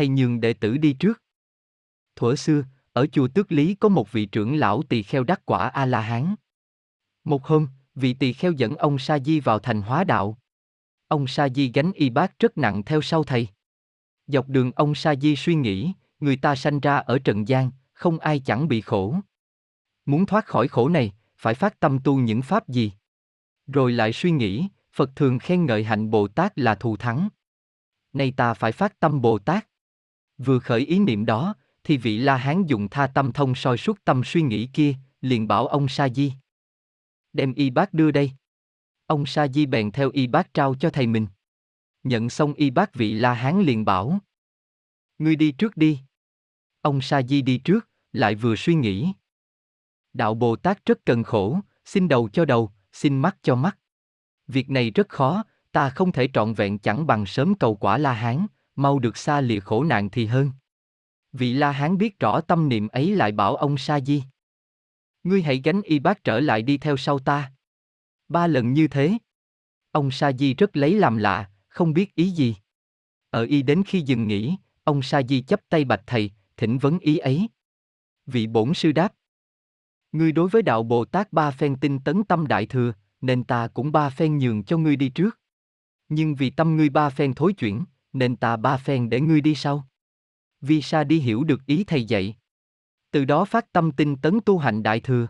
thầy nhường đệ tử đi trước. Thuở xưa, ở chùa Tước Lý có một vị trưởng lão tỳ kheo đắc quả A-la-hán. Một hôm, vị tỳ kheo dẫn ông Sa Di vào thành hóa đạo. Ông Sa Di gánh y bát rất nặng theo sau thầy. Dọc đường ông Sa Di suy nghĩ, người ta sanh ra ở trần gian, không ai chẳng bị khổ. Muốn thoát khỏi khổ này, phải phát tâm tu những pháp gì? Rồi lại suy nghĩ, Phật thường khen ngợi hạnh Bồ Tát là thù thắng. Nay ta phải phát tâm Bồ Tát. Vừa khởi ý niệm đó, thì vị La Hán dùng tha tâm thông soi suốt tâm suy nghĩ kia, liền bảo ông Sa Di. Đem y bát đưa đây. Ông Sa Di bèn theo y bát trao cho thầy mình. Nhận xong y bát vị La Hán liền bảo. Ngươi đi trước đi. Ông Sa Di đi trước, lại vừa suy nghĩ. Đạo Bồ Tát rất cần khổ, xin đầu cho đầu, xin mắt cho mắt. Việc này rất khó, ta không thể trọn vẹn chẳng bằng sớm cầu quả La Hán, mau được xa lìa khổ nạn thì hơn. Vị La Hán biết rõ tâm niệm ấy lại bảo ông Sa Di. Ngươi hãy gánh y bác trở lại đi theo sau ta. Ba lần như thế. Ông Sa Di rất lấy làm lạ, không biết ý gì. Ở y đến khi dừng nghỉ, ông Sa Di chấp tay bạch thầy, thỉnh vấn ý ấy. Vị bổn sư đáp. Ngươi đối với đạo Bồ Tát ba phen tinh tấn tâm đại thừa, nên ta cũng ba phen nhường cho ngươi đi trước. Nhưng vì tâm ngươi ba phen thối chuyển, nên ta ba phen để ngươi đi sau. Vi Sa đi hiểu được ý thầy dạy. Từ đó phát tâm tinh tấn tu hành đại thừa.